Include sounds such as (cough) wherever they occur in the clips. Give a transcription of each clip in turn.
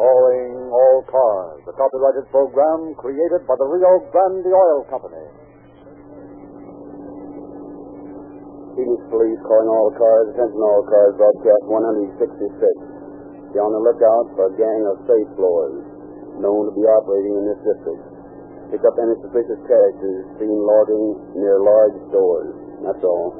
Calling all cars, a copyrighted program created by the Rio Grande Oil Company. Phoenix Police calling all cars, attention all cars, broadcast 166. Be on the lookout for a gang of safe blowers known to be operating in this district. Pick up any suspicious characters seen logging near large stores. That's all.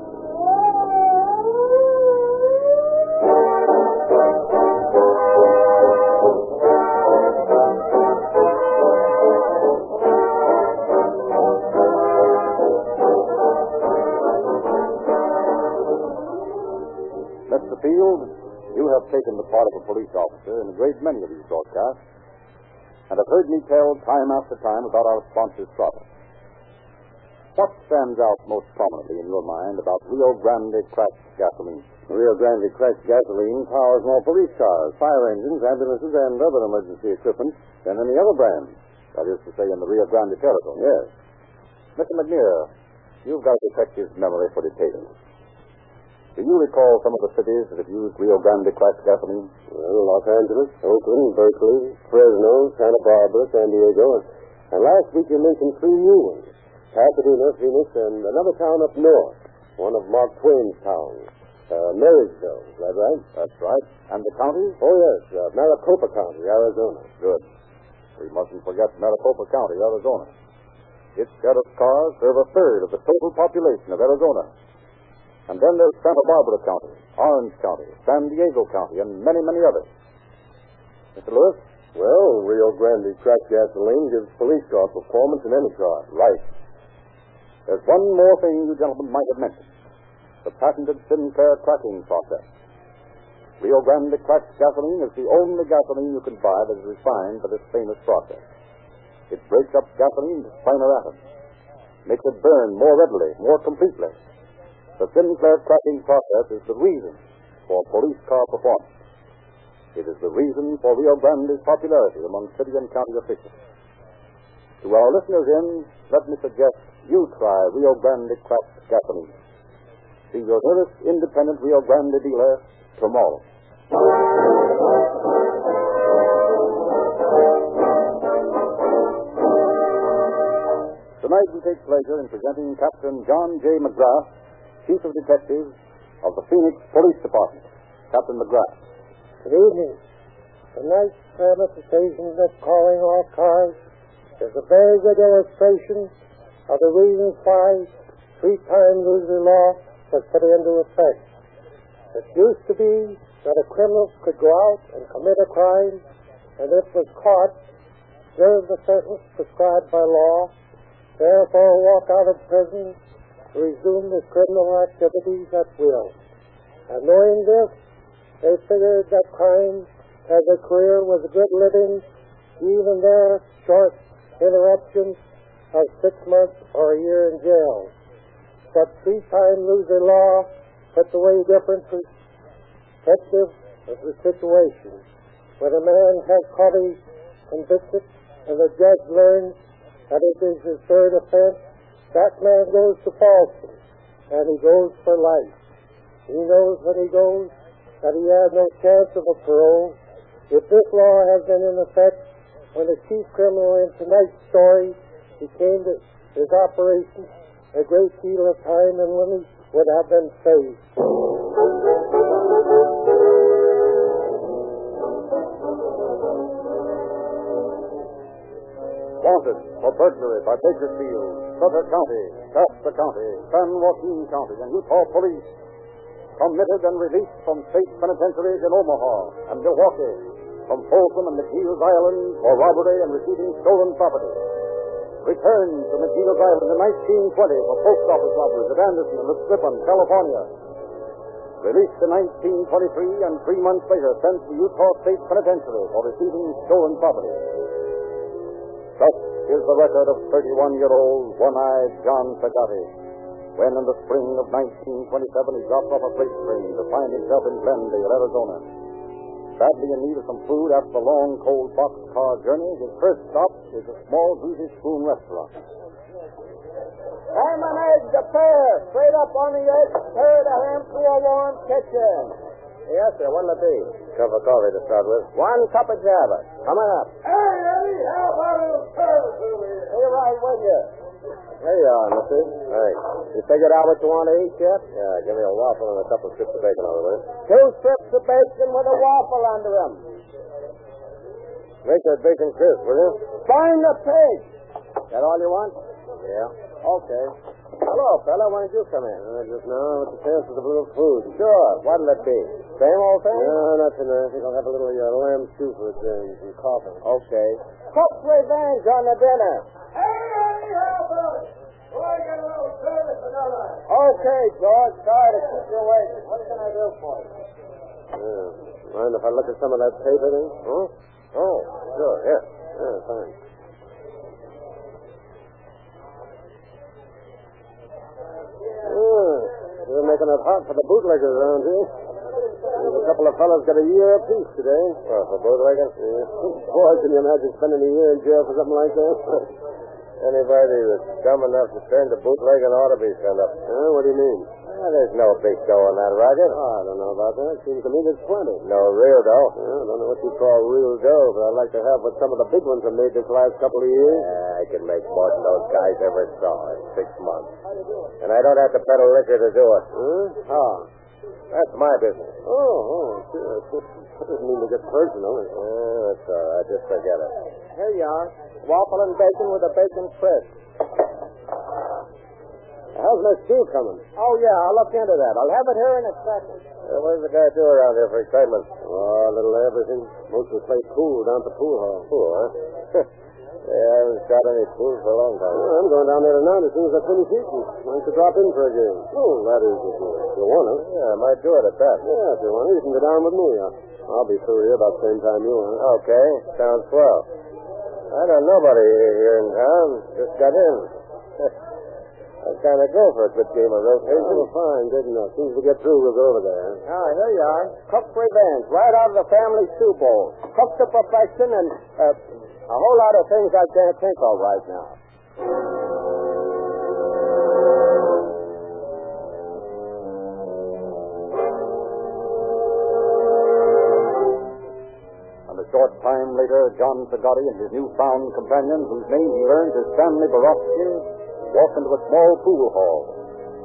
Mr. Field, you have taken the part of a police officer in a great many of these broadcasts, and have heard me tell time after time about our sponsor's product. What stands out most prominently in your mind about Rio Grande cracked gasoline? Rio Grande cracked gasoline powers more police cars, fire engines, ambulances, and other emergency equipment than any other brand. That is to say, in the Rio Grande territory. Yes. Mr. McNear, you've got a detective's memory for details. Do you recall some of the cities that have used Rio Grande cracked gasoline? Well, Los Angeles, Oakland, Berkeley, Fresno, Santa Barbara, San Diego, and, last week you mentioned three new ones. Pasadena, Phoenix, and another town up north, one of Mark Twain's towns. Uh, Marysville, is that right? That's right. And the counties? Oh, yes, uh, Maricopa County, Arizona. Good. We mustn't forget Maricopa County, Arizona. Its sheriff's cars serve a third of the total population of Arizona. And then there's Santa Barbara County, Orange County, San Diego County, and many, many others. Mr. Lewis? Well, Rio Grande cracked gasoline gives police car performance in any car. Right. There's one more thing you gentlemen might have mentioned the patented Sinclair cracking process. Rio Grande cracked gasoline is the only gasoline you can buy that is refined by this famous process. It breaks up gasoline into finer atoms, makes it burn more readily, more completely. The Sinclair cracking process is the reason for police car performance. It is the reason for Rio Grande's popularity among city and county officials. To our listeners in, let me suggest you try Rio Grande cracked gasoline. See your nearest independent Rio Grande dealer tomorrow. Tonight we take pleasure in presenting Captain John J. McGrath, Chief of Detectives of the Phoenix Police Department. Captain McGrath. Good evening. Tonight's manifestation of that calling all cars is a very good illustration of the reasons why three-time loser law was put into effect. It used to be that a criminal could go out and commit a crime, and if was caught, serve the sentence prescribed by law, therefore walk out of prison resume his criminal activities at will. And knowing this, they figured that crime as a career was a good living, even their short interruptions of six months or a year in jail. But three-time loser law puts away different perspective of the situation. When a man has caught convicted and the judge learns that it is his third offense, that man goes to Folsom and he goes for life. He knows when he goes that he has no chance of a parole. If this law had been in effect when the chief criminal in tonight's story became to his operation, a great deal of time and money would have been saved. Wanted for burglary by Bakersfield, Sutter County, Shasta County, San Joaquin County, and Utah Police. Committed and released from state penitentiaries in Omaha and Milwaukee, from Folsom and McNeil's Island for robbery and receiving stolen property. Returned to McNeil's Island in 1920 for post office robberies at Anderson and Mississippi, California. Released in 1923 and three months later sent to Utah State Penitentiary for receiving stolen property. Such is the record of 31-year-old one-eyed John Pagati, when in the spring of 1927 he dropped off a freight train to find himself in Glendale, Arizona. Badly in need of some food after the long, cold boxcar journey, his first stop is a small, greasy spoon restaurant. Ham and eggs a pair, straight up on the edge, carry the ham through a warm kitchen. Yes, sir. What'll it be? Cup of coffee to start with. One cup of java. Coming up. Hey, Eddie, how about a service over here? Hey, right with you. Here you are, mister. Thanks. You figured out what you want to eat yet? Yeah, give me a waffle and a couple of strips of bacon over there. Two strips of bacon with a waffle under them. Make that bacon crisp, will you? Find the pig. That all you want? Yeah. Okay. Hello, fella. Why don't you come in? Uh, just now, with the chances of a little food. Sure. What'll it be? Same old thing? No, nothing. I think I'll have a little uh, lamb stew for James and coffee. Okay. Cook's revenge on the dinner. Hey, Eddie, how about it? Well, I get a little service another. Okay, George. Sorry to keep you waiting. What can I do for you? Yeah. Mind if I look at some of that paper then? Huh? Oh, sure. Here. Yeah, fine. You're making it hot for the bootleggers around here. There's a couple of fellows got a year apiece today. Oh, for bootleggers? Yeah. (laughs) Boy, can you imagine spending a year in jail for something like that? (laughs) Anybody that's dumb enough to turn to bootlegging ought to be sent up. Uh, what do you mean? Ah, there's no big dough on that racket. Oh, I don't know about that. Seems to me there's plenty. No real dough. Yeah, I don't know what you call real dough, but I'd like to have what some of the big ones have made this last couple of years. I can make more than those guys ever saw in six months. And I don't have to peddle liquor to do it. Huh? How? That's my business. Oh, oh, sure. That doesn't (laughs) mean to get personal. Yeah, that's all right. I just forget it. Here you are. Waffle and bacon with a bacon crisp. How's my stew coming? Oh, yeah, I'll look into that. I'll have it here in a second. Uh, what does the guy do around here for excitement? Oh, a little everything. Mostly play pool down at the pool hall. Pool, huh? (laughs) yeah, I haven't got any pool for a long time. Well, I'm going down there tonight as soon as I finish eating. Why don't you drop in for a game? Oh, that is if you, if you want to. Yeah, I might do it at that. Yeah, if you want to, you can go down with me. I'll, I'll be through here about the same time you are. Okay, sounds swell. I don't know nobody here in town. Just got in. (laughs) I kind of go for a good game of rotation. Oh, fine, good enough. As soon as we get through, we'll go over there. Ah, here you are. Cook's revenge, right out of the family soup bowl. Cooked to perfection and uh, a whole lot of things I can't think of right now. And a short time later, John Peggotty and his newfound companion, whose name he learned as Stanley Borowski, walk into a small pool hall,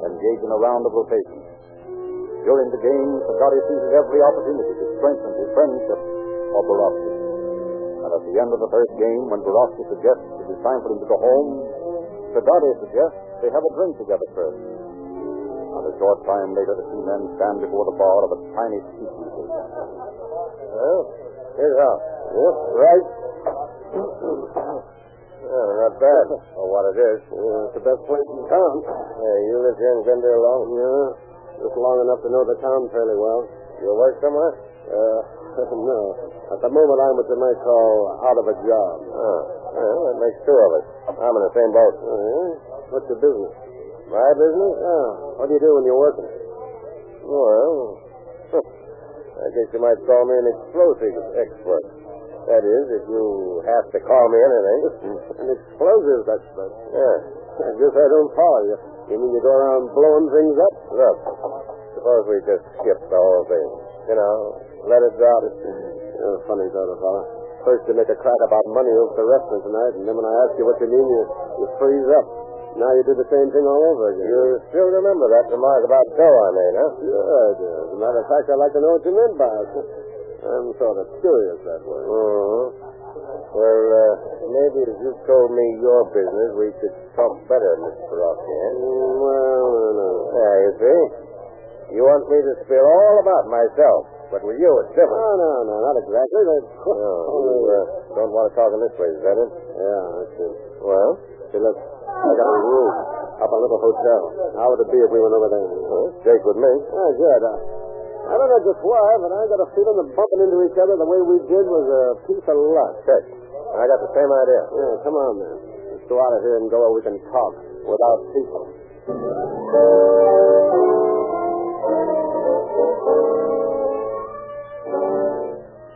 engage in a round of rotation. During the game, Peggotty seizes every opportunity to strengthen his friendship of Borowski. And at the end of the first game, when Borowski suggests it is time for him to go home, Peggotty suggests they have a drink together first. And a short time later, the two men stand before the bar of a tiny speakeasy. Well, here's how. Yep, right. (laughs) Yeah, not bad for what it is. Yeah, it's the best place in town. Hey, you live here in Glendale long? Yeah, just long enough to know the town fairly well. You work somewhere? Uh, (laughs) no. At the moment, I'm what you might call out of a job. Oh, well, that makes two of us. I'm in the same boat. Oh, yeah? What's your business? My business? Yeah. What do you do when you're working? Well, (laughs) I guess you might call me an explosives expert. That is, if you have to call me anything. An explosives expert? Yeah. I guess I don't follow you. You mean you go around blowing things up? Look, suppose we just skip the whole thing. You know, let it drop. You're a funny sort of fella. First you make a crack about money over the restaurant tonight, and then when I ask you what you mean, you, you freeze up. Now you do the same thing all over again. You still remember that remark about dough I made, huh? Sure I do. As a matter of fact, I'd like to know what you meant by it. I'm sort of curious that way. Uh-huh. Well, uh, maybe if you told me your business, we could talk better, Mr. Rocky, eh? Well, no. Yeah, you see? You want me to spill all about myself, but with you it's different. No, no, no, not exactly. That's... No, you uh, don't want to talk in this place, is that it? Yeah, that's it. Well? See, look, I got a room up a little hotel. How would it be if we went over there? Huh? Jake with me. Yeah, good. Uh, I don't know just why, but I got a feeling that bumping into each other the way we did was a piece of luck. Good. I got the same idea. Yeah, come on, man. Let's go out of here and go where we can talk without people.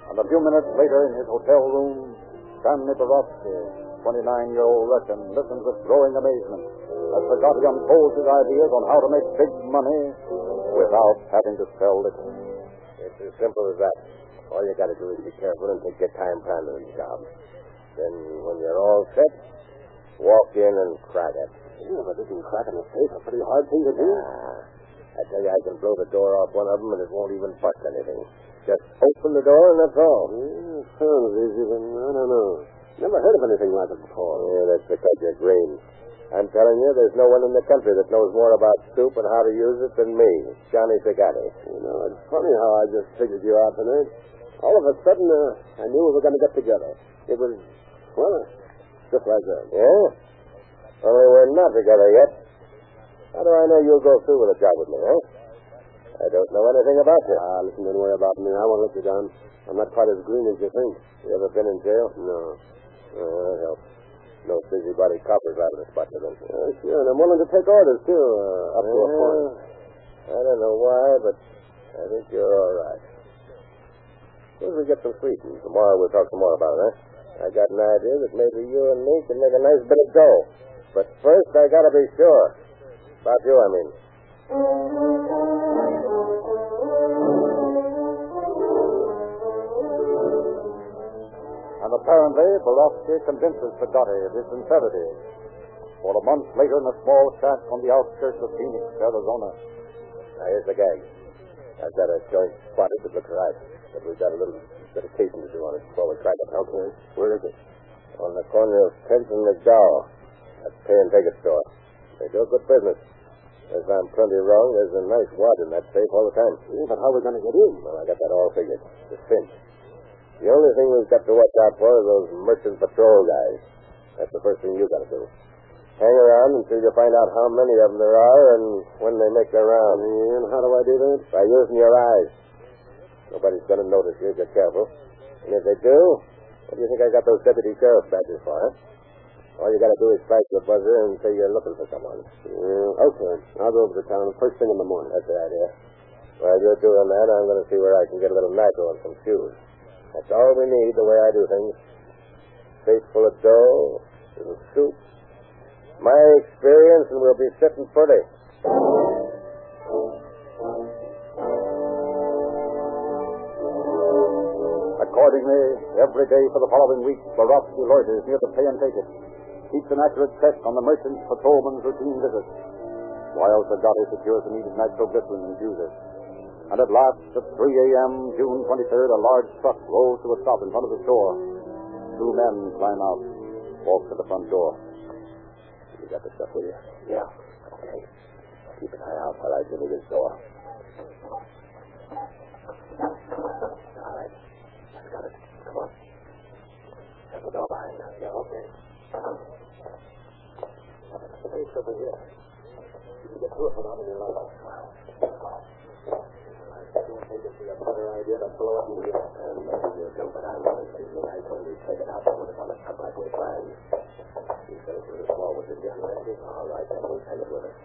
And a few minutes later, in his hotel room, Stanley Borowski, 29-year-old Russian, listens with growing amazement as Pagati unfolds his ideas on how to make big money without having to sell liquor. It's as simple as that. All you got to do is be careful and take your time handling the job. Then, when you're all set, walk in and crack it. Yeah, but isn't cracking a safe a pretty hard thing to do? Ah, I tell you, I can blow the door off one of them and it won't even bust anything. Just open the door and that's all. Yeah, sounds easy, but I don't know. Never heard of anything like it before. Yeah, that's because you're green. I'm telling you, there's no one in the country that knows more about soup and how to use it than me, Johnny Sagatti. You know, it's funny how I just figured you out tonight. All of a sudden, uh, I knew we were going to get together. It was, well, uh, just like that. Yeah? Only we're not together yet. How do I know you'll go through with a job with me, huh? I don't know anything about you. Ah, listen, don't worry about me. I won't let you down. I'm not quite as green as you think. You ever been in jail? No. Oh, that helps. No busybody coppers out of the spot to them. Uh, sure, and I'm willing to take orders, too, uh, up to a point. I don't know why, but I think you're all right. Suppose we get some sleep, and tomorrow we'll talk some more about it, huh? I got an idea that maybe you and me can make a nice bit of dough. But first, I gotta be sure. About you, I mean. And apparently, Borowski convinces Pagati of his sincerity. For a month later, in a small shack on the outskirts of Phoenix, Arizona, Now, here's the gag. I've got a joint spotted that looks right. But we've got a little bit of casing to do on it before we crack it. Okay. Where is it? On the corner of Tenth and McDowell. That pay and take it store. They do good business. If I'm plenty wrong, there's a nice wad in that safe all the time. Yeah, but how are we going to get in? Well, I got that all figured. The cinch. The only thing we've got to watch out for are those merchant patrol guys. That's the first thing you've got to do. Hang around until you find out how many of them there are and when they make their rounds. And how do I do that? By using your eyes. Nobody's going to notice you. Get careful. And if they do, what do you think I got those deputy sheriff badges for, huh? All you got to do is strike your buzzer and say you're looking for someone. Yeah, okay. I'll go over to town first thing in the morning. That's the idea. While you're doing that, I'm going to see where I can get a little nitro and some shoes. That's all we need, the way I do things. Full of dough, little soup. My experience, and we'll be sitting pretty. Accordingly, every day for the following week, Borowski loiters near the pay and take it, keeps an accurate check on the merchant's patrolman's routine visits, while Zagati secures the needed nitroglycerin and uses. And at last, at 3 a.m., June 23rd, a large truck rolls to a stop in front of the store. Two men climb out, walk to the front door. You got the stuff with you? Yeah. Okay. Keep an eye out while I give you this door. All right. Got it. Come on. Shut the door behind okay. The base over here. You can get through it without any light. I don't think it'd be a better idea to blow it in the air. Uh, maybe you'll do, but I'm going to you guys when we take it out and put it on a cup like we find. You fellas will forward with you. All right, then we'll take it with us.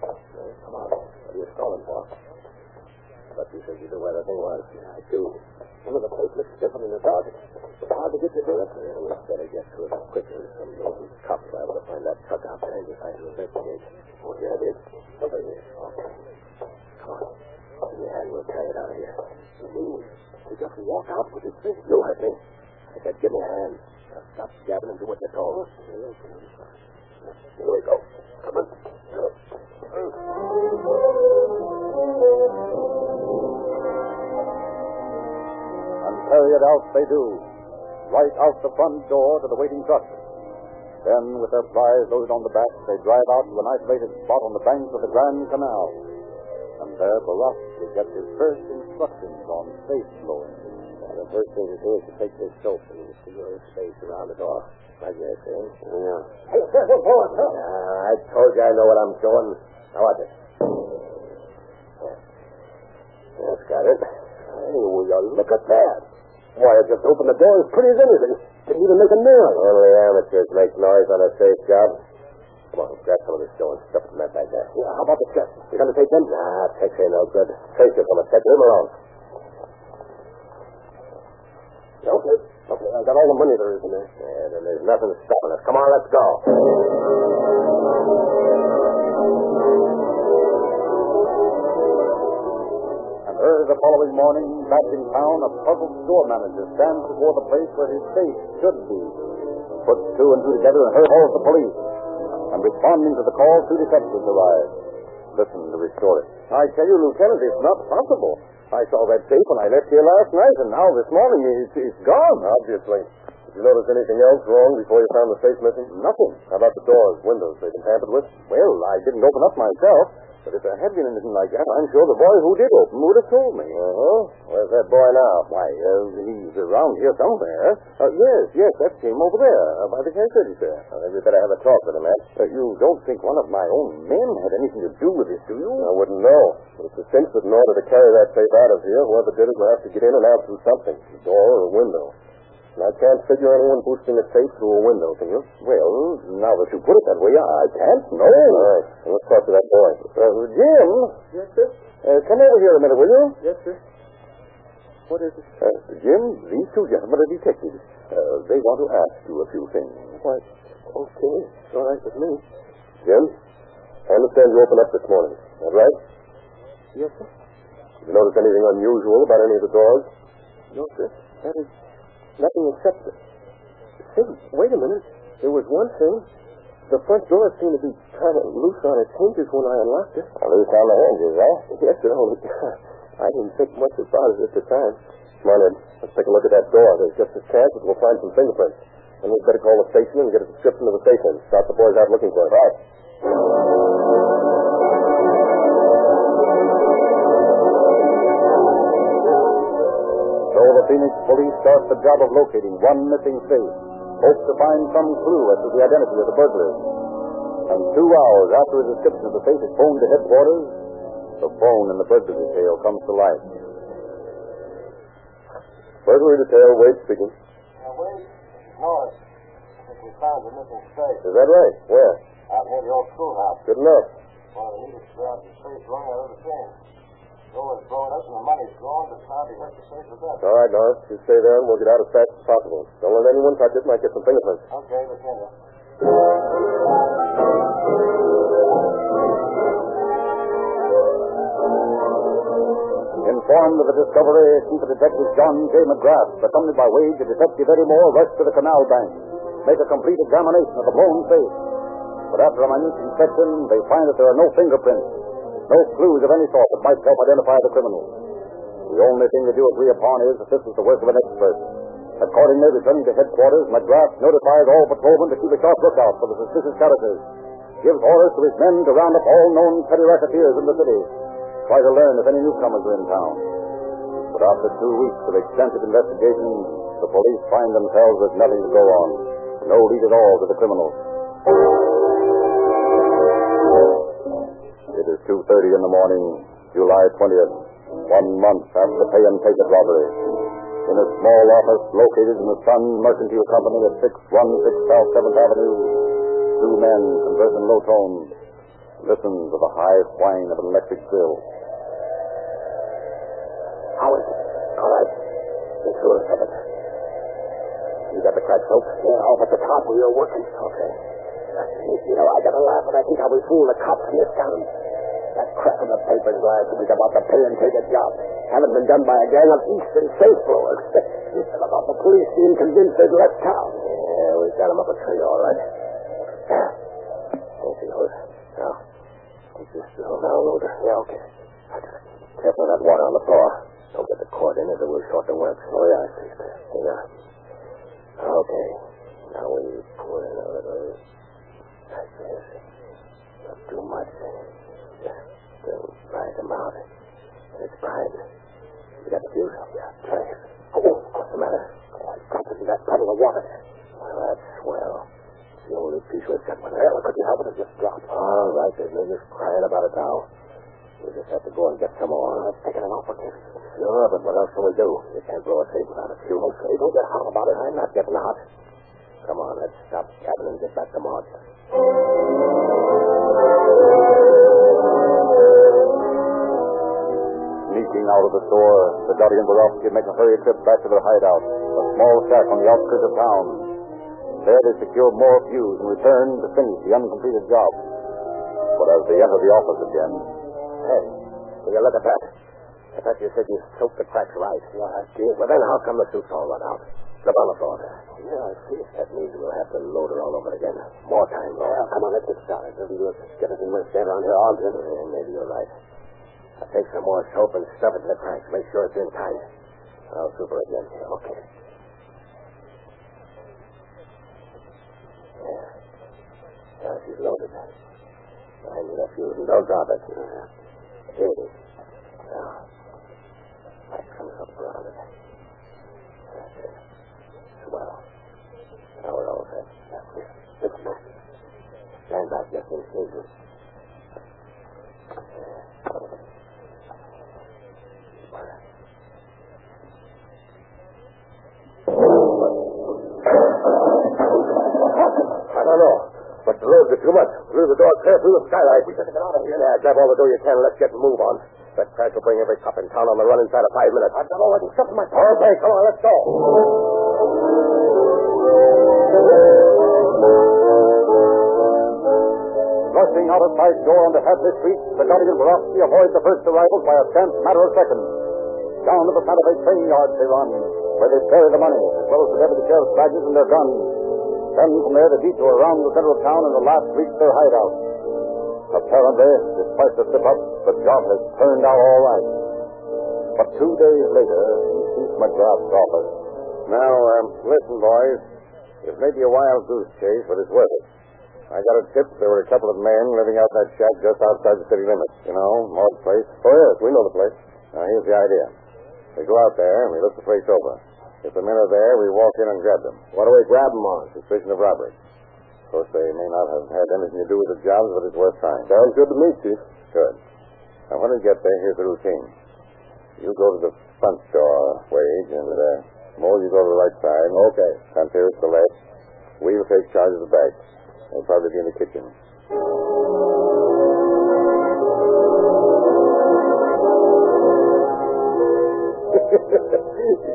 Uh, come on. What are you stalling for? You said you knew where the thing was. Yeah, I do. Some of the place looks different in the dark. It's hard to get to it. Yeah, we better get to it quicker. Some of those cops are able to find that truck out there and decide to investigate. Oh, yeah, it is. Over here. Okay. Come on. Give me a hand. We'll carry it out of here. You to just walk out with this thing? You heard me. I said, give me a hand. Now stop gabbing and do what you're told. Here we go. Come on. And carry it out they do, right out the front door to the waiting truck. Then, with their prize loaded on the back, they drive out to an isolated spot on the banks of the Grand Canal. And there Borowski gets his first instructions on safe blowing. the first thing to do is to take this soap and seal the space around the door. Like this, eh? Yeah. Hey, careful, boy. Huh? Yeah, I told you I know what I'm doing. How was it? That's got it. Hey, will you look at that? Why, it just opened the door as pretty as anything. Didn't even make a noise. Only amateurs make noise on a safe job. Come on, grab some of this dough and stuff it in that bag there. Yeah, how about the chest? You gonna take them? Nah, checks ain't no good. Trace you from a set. Leave him alone. Okay. Okay, I got all the money there is in there. Yeah, then there's nothing stopping us. Come on, let's go. Early the following morning, back in town, a puzzled store manager stands before the place where his safe should be. Puts two and two together and hurries calls the police. And responding to the call, two detectives arrive. Listen to his story. I tell you, Lieutenant, it's not possible. I saw that safe when I left here last night, and now this morning it's, it's gone. Obviously. Did you notice anything else wrong before you found the safe missing? Nothing. How about the doors, windows? They've been tampered with? Well, I didn't open up myself, but if there had been anything like that, I'm sure the boy who did open would have told me. Uh-huh. Where's that boy now? Why, uh, he's around here somewhere. Uh, yes, yes, that him over there uh, by the cash register. I think we better have a talk with him, Ed. Uh, you don't think one of my own men had anything to do with this, do you? I wouldn't know. But it's a sense that in order to carry that safe out of here, whoever did it will have to get in and out through something, a door or a window. And I can't figure anyone boosting a safe through a window, can you? Well, now that you put it that way, I can't. No. All right. Well, let's talk to that boy. Uh, Jim. Yes, sir. Uh, come over here a minute, will you? Yes, sir. What is it? Uh, Jim, these two gentlemen are detectives. Uh, they want to ask you a few things. Why, okay. It's all right with me. Jim, I understand you opened up this morning. Is that right? Yes, sir. Did you notice anything unusual about any of the doors? No, sir. That is nothing except. Say, wait a minute. There was one thing. The front door seemed to be kind of loose on its hinges when I unlocked it. Well, loose on the hinges, eh? Yes, sir. Only (laughs) I didn't think much about it at the time. Come on, Ed. Let's take a look at that door. There's just a chance that we'll find some fingerprints. Then we'd better call the station and get a description of the safe and start the boys out looking for it. Right. The Phoenix police start the job of locating one missing safe, hope to find some clue as to the identity of the burglars. And two hours after a description of the safe is phoned to headquarters, the phone in the burglary detail comes to life. Burglary detail, Wade speaking. Now, wait. Norris. I think we found the missing safe Is that right? Where? out near the old schoolhouse. Good enough. One of the neatest jobs of safe running I've ever seen. Door is blown up and the money's gone, but hurt the safe a bit. All right, Norris. You stay there and we'll get out as fast as possible. Don't let anyone touch it. Might get some fingerprints. Okay, Lieutenant. Informed of the discovery, Chief of Detective John J. McGrath, accompanied by Wade, and Detective Eddie Moore, rush to the canal bank, make a complete examination of the blown safe. But after a minute inspection, they find that there are no fingerprints, no clues of any sort that might help identify the criminal. The only thing they do agree upon is that this is the work of an expert. Accordingly, returning to headquarters, McGrath notifies all patrolmen to keep a sharp lookout for the suspicious characters, gives orders to his men to round up all known petty racketeers in the city, try to learn if any newcomers are in town. But after two weeks of extensive investigation, the police find themselves with nothing to go on, no lead at all to the criminals. It is 2.30 in the morning, July 20th, one month after the pay and take it robbery. In a small office located in the Sun Mercantile Company at 616 South 7th Avenue, two men converse in low tones, listen to the high whine of an electric drill. How is it? All right. Get through a second. You got the crack soap? Yeah, off at the top where you're working. Okay. You know, I got to laugh when I think how we fooled the cops in this town. That crap in the paper glass was about the pay and take a job. Haven't been done by a gang of Eastern safe blowers. (laughs) About the police being convinced they'd left town. Yeah, we got 'em up a tree, all right. You, Hood. Now, take this drill now, Loader. Yeah, okay. Careful of that water on the floor. Don't get the cord in it, or we'll short the works. Oh, yeah, I see. Yeah. Okay. Now we pour in a little. That's it. Not too much. Still dry them out. It's fine. You got the fuse? Yeah, try it. Oh, what's the matter? Oh, I dropped it in that puddle of water. Well, that's swell. It's the only piece we've got. Well, I could you help it? It just dropped. All right, there's no use crying about it now. We just have to go and get some more. I've taken an offer. Sure, but what else can we do? You can't blow a safe without a fuse. Okay, don't get hot about it. I'm not getting hot. Come on, let's stop gabbing and get back to March. Sneaking Getting out of the store, the Dottie and Borowski make a hurried trip back to their hideout, a small shack on the outskirts of town. There they secure more fuse and return to finish the uncompleted job. But as they enter the office again, Hey, will you look at that? I thought you said you soaked the cracks right. Yeah, I did. Well, then how come the suit's all run out? Slip on the floor there. Yeah, I see. That means we'll have to load her all over again. More time, Lord. Yeah, come on, let's get started. Doesn't do us get us in one stand around here all day. Yeah, maybe you're right. I'll take some more soap and stuff it in the cracks. Make sure it's in tight. I'll super again. Okay. Yeah. Now she's loaded. I need a and don't drop it. Here it is. Now, light comes up around it. That's it. Swell. Now we're all set. That's it. It's good. Stand back just in case. I don't know. But the roads are too much. Through the door, clear through the skylight. We better get out of here. Yeah, grab all the dough you can and let's get the move on. That crash will bring every cop in town on the run inside of five minutes. I've got all that stuff in my car. Okay, come on, let's go. rushing out a side door onto Hadley Street, the Dottie and Borowski avoid the first arrivals by a scant matter of seconds. Down to the Santa Fe train yard they run, where they bury the money, as well as the deputy sheriff's badges and their guns. Then from there they detour around the center of town and at last reach their hideout. Apparently, despite the slip-up, the job has turned out all right. But two days later, in Chief McGrath's office, Now, um, listen, boys. It may be a wild goose chase, but it's worth it. I got a tip there were a couple of men living out that shack just outside the city limits. You know, Maud's place. Oh, yes, we know the place. Now, here's the idea. We go out there and we look the place over. If the men are there, we walk in and grab them. What do we grab them on? Suspicion of robbery. Of course, they may not have had anything to do with the jobs, but it's worth trying. Sounds good to me, Chief. Good. Now, when we get there, here's the routine. You go to the front door, Wade, and uh, Mole, you go to the right side. Okay. Frontier is the left. We'll take charge of the back. They'll probably be in the kitchen.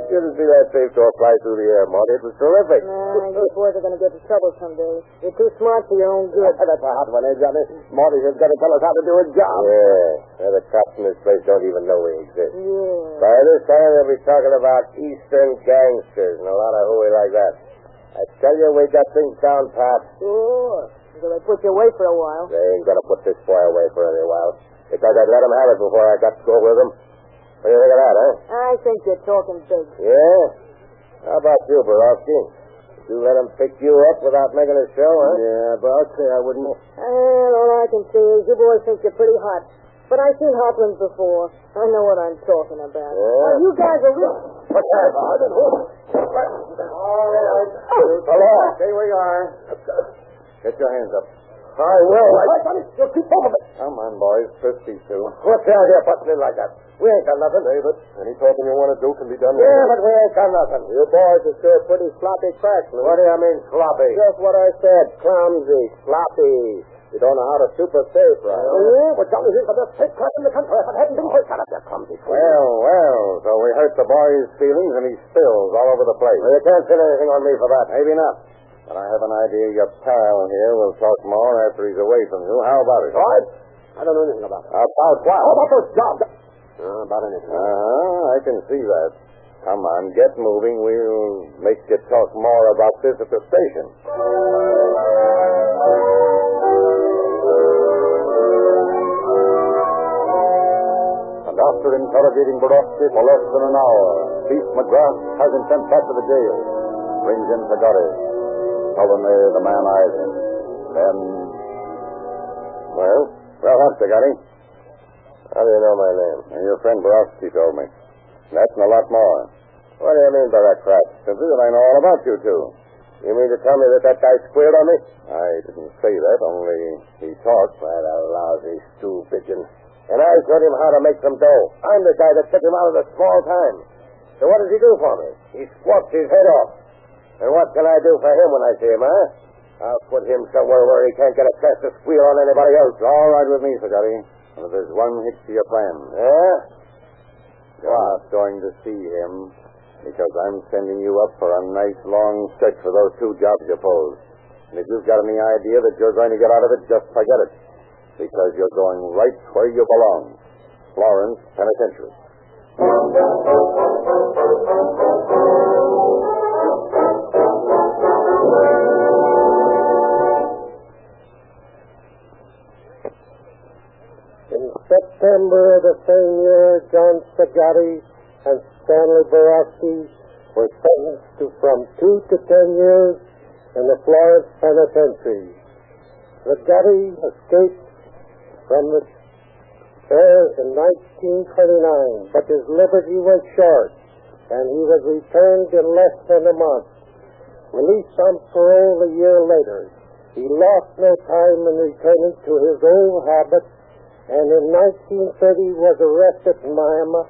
You should have seen that safe door fly through the air, Marty. It was terrific. Nah, you boys are going to get into trouble someday. You're too smart for your own good. (laughs) That's a hot one, eh, Johnny? Marty's just got to tell us how to do a job. Yeah. yeah. The cops in this place don't even know we exist. Yeah. By this time, they'll be talking about Eastern gangsters and a lot of hooey like that. I tell you, we got things down pat. Sure. So they put you away for a while. They ain't gonna put this boy away for any while. Because I'd let him have it before I got to go with him. What do you think of that, huh? I think you're talking big. Yeah? How about you, Borowski? Did you let him pick you up without making a show, huh? Yeah, but I'll say I wouldn't. Well, all I can say is you boys think you're pretty hot. But I've seen Hopkins before. I know what I'm talking about. Yeah? Now, you guys are real... What's that? I don't know. All right. Hello. Here we are. Get your hands up. I will. I... You'll keep hold of it. Come on, boys. Fifty two. What's out here busting in like that? We ain't got nothing. Eh, David, any talking you want to do can be done Yeah, but we ain't got nothing. You boys are sure pretty sloppy cracks. What do you mean, sloppy? Just what I said. Clumsy, sloppy. You don't know how to super safe, right? Oh, yeah? Well, Johnny, he's the best safe crack in the country. If it hadn't been for you clumsy fool. Well, well, so we hurt the boy's feelings and he spills all over the place. Well, you can't pin anything on me for that. Maybe not. But I have an idea your pal here will talk more after he's away from you. How about it? What? I don't know anything about it. About what? How about those jobs? Uh, about anything. Uh-huh, I can see that. Come on, get moving. We'll make you talk more about this at the station. and after interrogating Borowski for less than an hour, Chief McGrath has him sent back to the jail. Brings in Pagari. Sullenly, the the man him. Then, Well, well, that's Pagani. How do you know my name? and your friend Borowski told me. That's and a lot more. What do you mean by that crap? That I know all about you two. You mean to tell me that that guy squealed on me? I didn't say that, only he talked. What a lousy stew pigeon. And I showed him how to make some dough. I'm the guy that took him out of the small time. So what does he do for me? He squawks his head off. And what can I do for him when I see him, huh? I'll put him somewhere where he can't get a chance to squeal on anybody else. All right with me, Pagari. And if there's one hitch to your plan. Yeah? You're not going to see him because I'm sending you up for a nice long stretch for those two jobs you posed. And if you've got any idea that you're going to get out of it, just forget it. Because you're going right where you belong. Florence Penitentiary. Same year, John Sagatti and Stanley Borowski were sentenced to from two to ten years in the Florence Penitentiary. Sagatti escaped from the there in 1929, but his liberty was short, and he was returned in less than a month. Released on parole a year later, he lost no time in returning to his old habits and in 1930 was arrested in Miami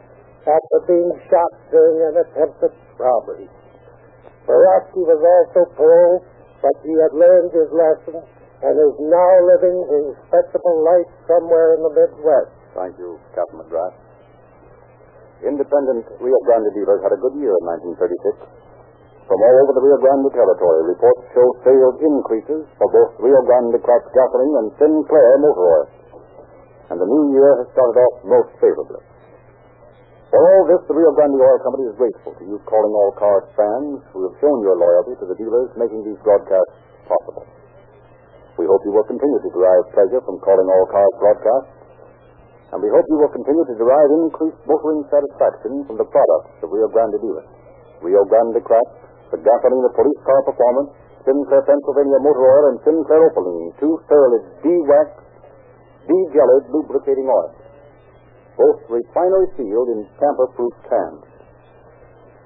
after being shot during an attempted robbery. Borowski was also paroled, but he had learned his lesson and is now living a respectable life somewhere in the Midwest. Thank you, Captain McGrath. Independent Rio Grande dealers had a good year in 1936. From all over the Rio Grande territory, reports show sales increases for both Rio Grande cracked gasoline and Sinclair motor oil. And the new year has started off most favorably. For all this, the Rio Grande Oil Company is grateful to you calling all cars fans who have shown your loyalty to the dealers making these broadcasts possible. We hope you will continue to derive pleasure from calling all cars broadcasts and we hope you will continue to derive increased motoring satisfaction from the products of Rio Grande dealers. Rio Grande Crack, the gasoline of police car performance, Sinclair Pennsylvania motor oil, and Sinclair Opaline, two thoroughly de-waxed, de-jellied lubricating oils. Both refinery sealed in tamper-proof cans.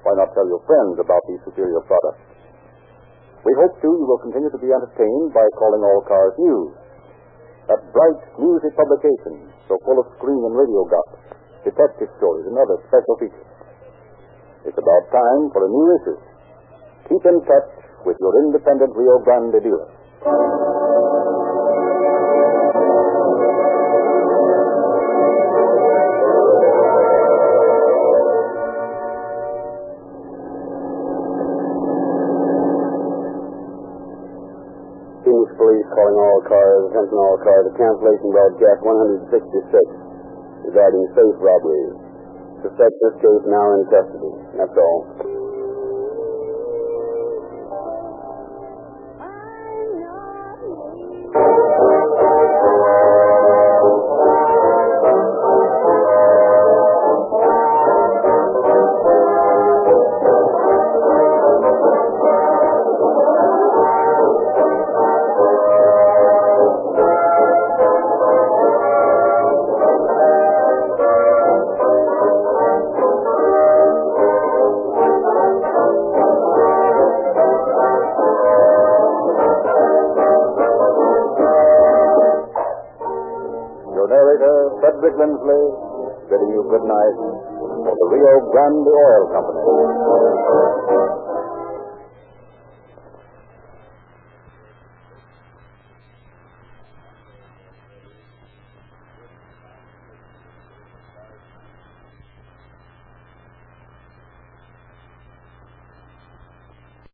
Why not tell your friends about these superior products? We hope, too, you will continue to be entertained by calling all cars news. That bright music publication so full of screen and radio gossip, detective stories, and other special features. It's about time for a new issue. Keep in touch with your independent Rio Grande dealer. All cars, attention all cars, a cancellation broadcast 166 regarding safe robberies. Suspect this case now in custody. That's all.